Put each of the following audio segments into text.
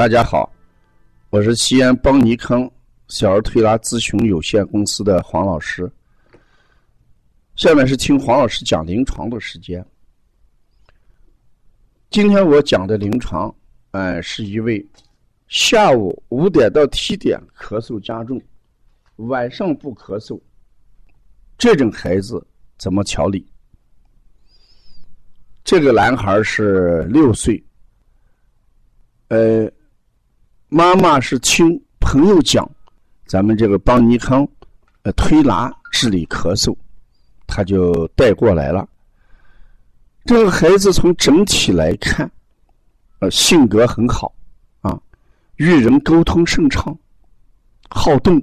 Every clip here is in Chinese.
大家好，我是西安邦尼康小儿推拿咨询有限公司的黄老师。下面是听黄老师讲临床的时间。今天我讲的临床，哎，是一位下午五点到七点咳嗽加重，晚上不咳嗽，这种孩子怎么调理？这个男孩是六岁，呃。妈妈是听朋友讲，咱们这个邦尼康，呃，推拿治理咳嗽，他就带过来了。这个孩子从整体来看，呃，性格很好，啊，与人沟通顺畅，好动，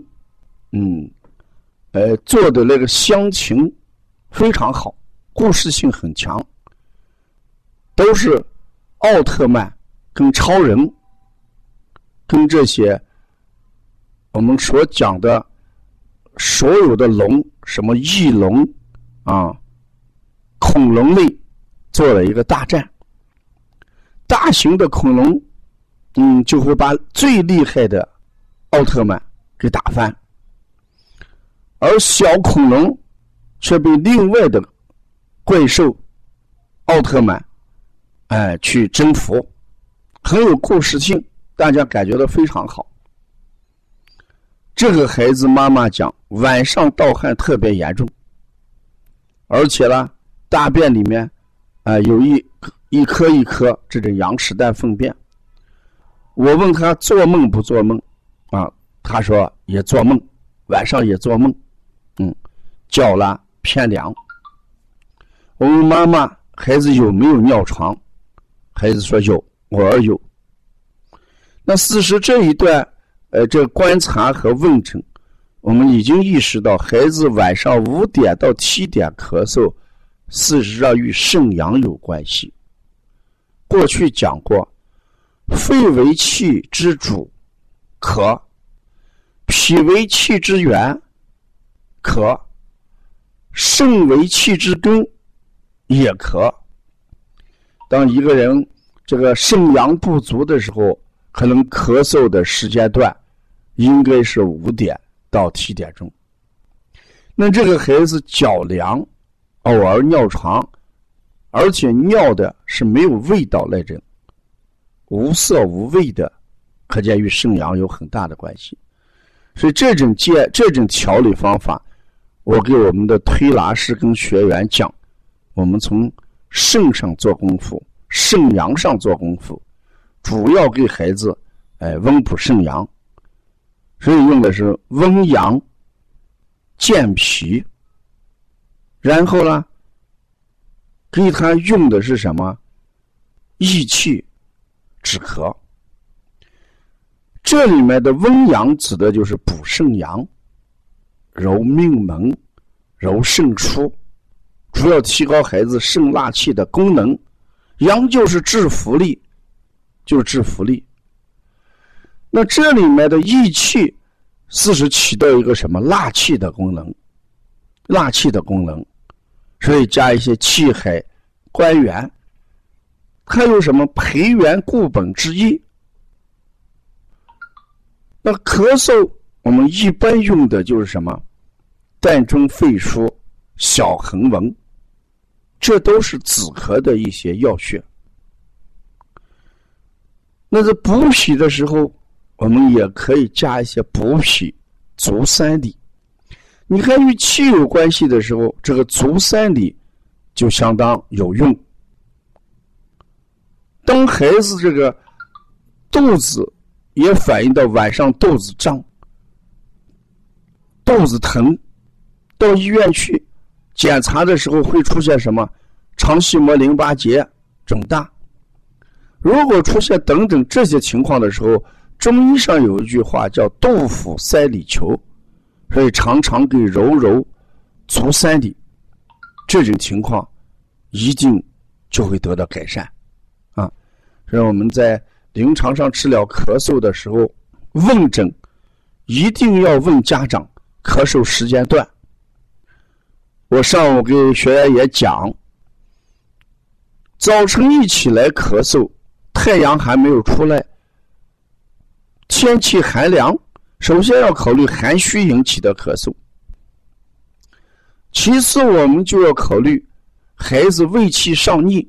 嗯，呃，做的那个乡情非常好，故事性很强，都是奥特曼跟超人。跟这些我们所讲的所有的龙，什么翼龙啊、恐龙类，做了一个大战。大型的恐龙，嗯，就会把最厉害的奥特曼给打翻，而小恐龙却被另外的怪兽奥特曼哎去征服，很有故事性。大家感觉到非常好。这个孩子妈妈讲，晚上盗汗特别严重，而且呢，大便里面啊有一一颗一颗这种羊屎蛋粪便。我问他做梦不做梦啊？他说也做梦，晚上也做梦，嗯，叫了偏凉。我问妈妈孩子有没有尿床？孩子说有，我儿有。那事实这一段，呃，这观察和问诊，我们已经意识到，孩子晚上五点到七点咳嗽，事实上与肾阳有关系。过去讲过，肺为气之主，咳；脾为气之源，咳；肾为气之根，也咳。当一个人这个肾阳不足的时候，可能咳嗽的时间段应该是五点到七点钟。那这个孩子脚凉，偶尔尿床，而且尿的是没有味道那种，无色无味的，可见与肾阳有很大的关系。所以这种健这种调理方法，我给我们的推拿师跟学员讲，我们从肾上做功夫，肾阳上做功夫。主要给孩子，哎，温补肾阳，所以用的是温阳、健脾。然后呢，给他用的是什么？益气止咳。这里面的温阳指的就是补肾阳、揉命门、揉肾腧，主要提高孩子肾纳气的功能。阳就是治福力。就是治福力。那这里面的益气，四是起到一个什么纳气的功能？纳气的功能，所以加一些气海、关元，还有什么培元固本之意。那咳嗽，我们一般用的就是什么？膻中肺腧、小横纹，这都是止咳的一些药穴。那在补脾的时候，我们也可以加一些补脾足三里。你看与气有关系的时候，这个足三里就相当有用。当孩子这个肚子也反映到晚上肚子胀、肚子疼，到医院去检查的时候会出现什么？肠系膜淋巴结肿大。如果出现等等这些情况的时候，中医上有一句话叫“杜甫三里求”，所以常常给揉揉足三里，这种情况一定就会得到改善啊。所以我们在临床上治疗咳嗽的时候，问诊一定要问家长咳嗽时间段。我上午给学员也讲，早晨一起来咳嗽。太阳还没有出来，天气寒凉，首先要考虑寒虚引起的咳嗽。其次，我们就要考虑孩子胃气上逆，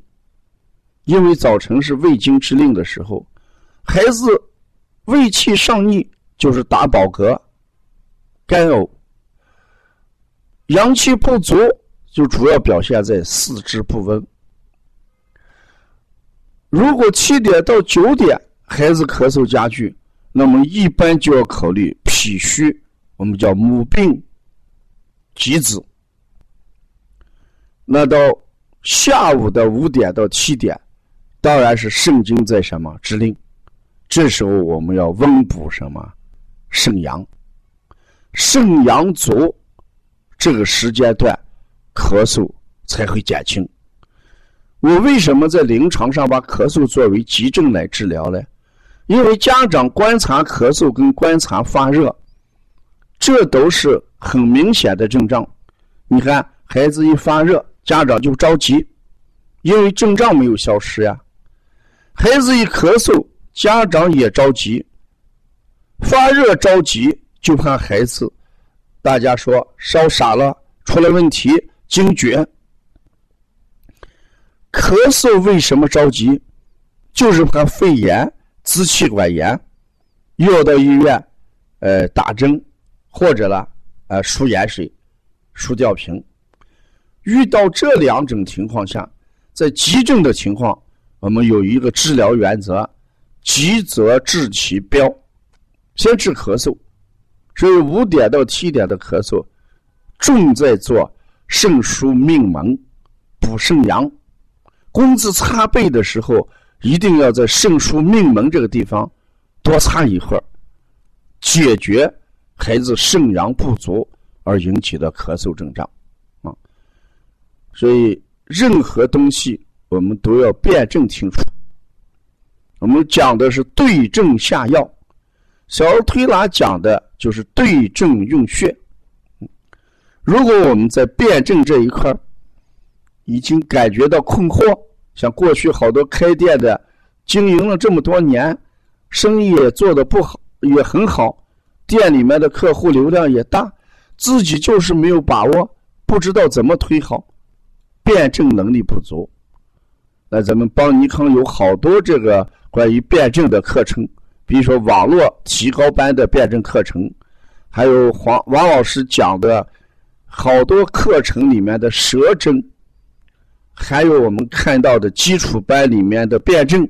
因为早晨是胃经之令的时候，孩子胃气上逆就是打饱嗝、干呕，阳气不足就主要表现在四肢不温。如果七点到九点孩子咳嗽加剧，那么一般就要考虑脾虚，我们叫母病及子。那到下午的五点到七点，当然是肾经在什么之令，这时候我们要温补什么肾阳，肾阳足，这个时间段咳嗽才会减轻。我为什么在临床上把咳嗽作为急症来治疗呢？因为家长观察咳嗽跟观察发热，这都是很明显的症状。你看孩子一发热。家长就着急，因为症状没有消失呀。孩子一咳嗽，家长也着急。发热着急，就怕孩子，大家说烧傻了，出了问题，惊厥。咳嗽为什么着急？就是怕肺炎、支气管炎，又要到医院，呃，打针，或者呢，呃，输盐水、输吊瓶。遇到这两种情况下，在急症的情况，我们有一个治疗原则：急则治其标，先治咳嗽。所以五点到七点的咳嗽，重在做肾疏命门、补肾阳。工资擦背的时候，一定要在肾疏命门这个地方多擦一会儿，解决孩子肾阳不足而引起的咳嗽症状。啊所以，任何东西我们都要辩证清楚。我们讲的是对症下药，小儿推拿讲的就是对症用穴。如果我们在辩证这一块已经感觉到困惑，像过去好多开店的经营了这么多年，生意也做的不好，也很好，店里面的客户流量也大，自己就是没有把握，不知道怎么推好。辩证能力不足，那咱们邦尼康有好多这个关于辩证的课程，比如说网络提高班的辩证课程，还有黄王老师讲的好多课程里面的舌诊，还有我们看到的基础班里面的辩证，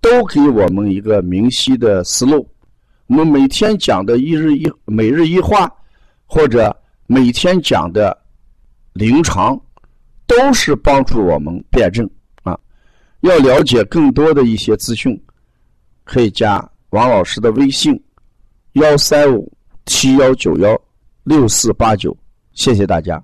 都给我们一个明晰的思路。我们每天讲的一日一每日一话，或者每天讲的临床。都是帮助我们辩证啊！要了解更多的一些资讯，可以加王老师的微信：幺三五七幺九幺六四八九。谢谢大家。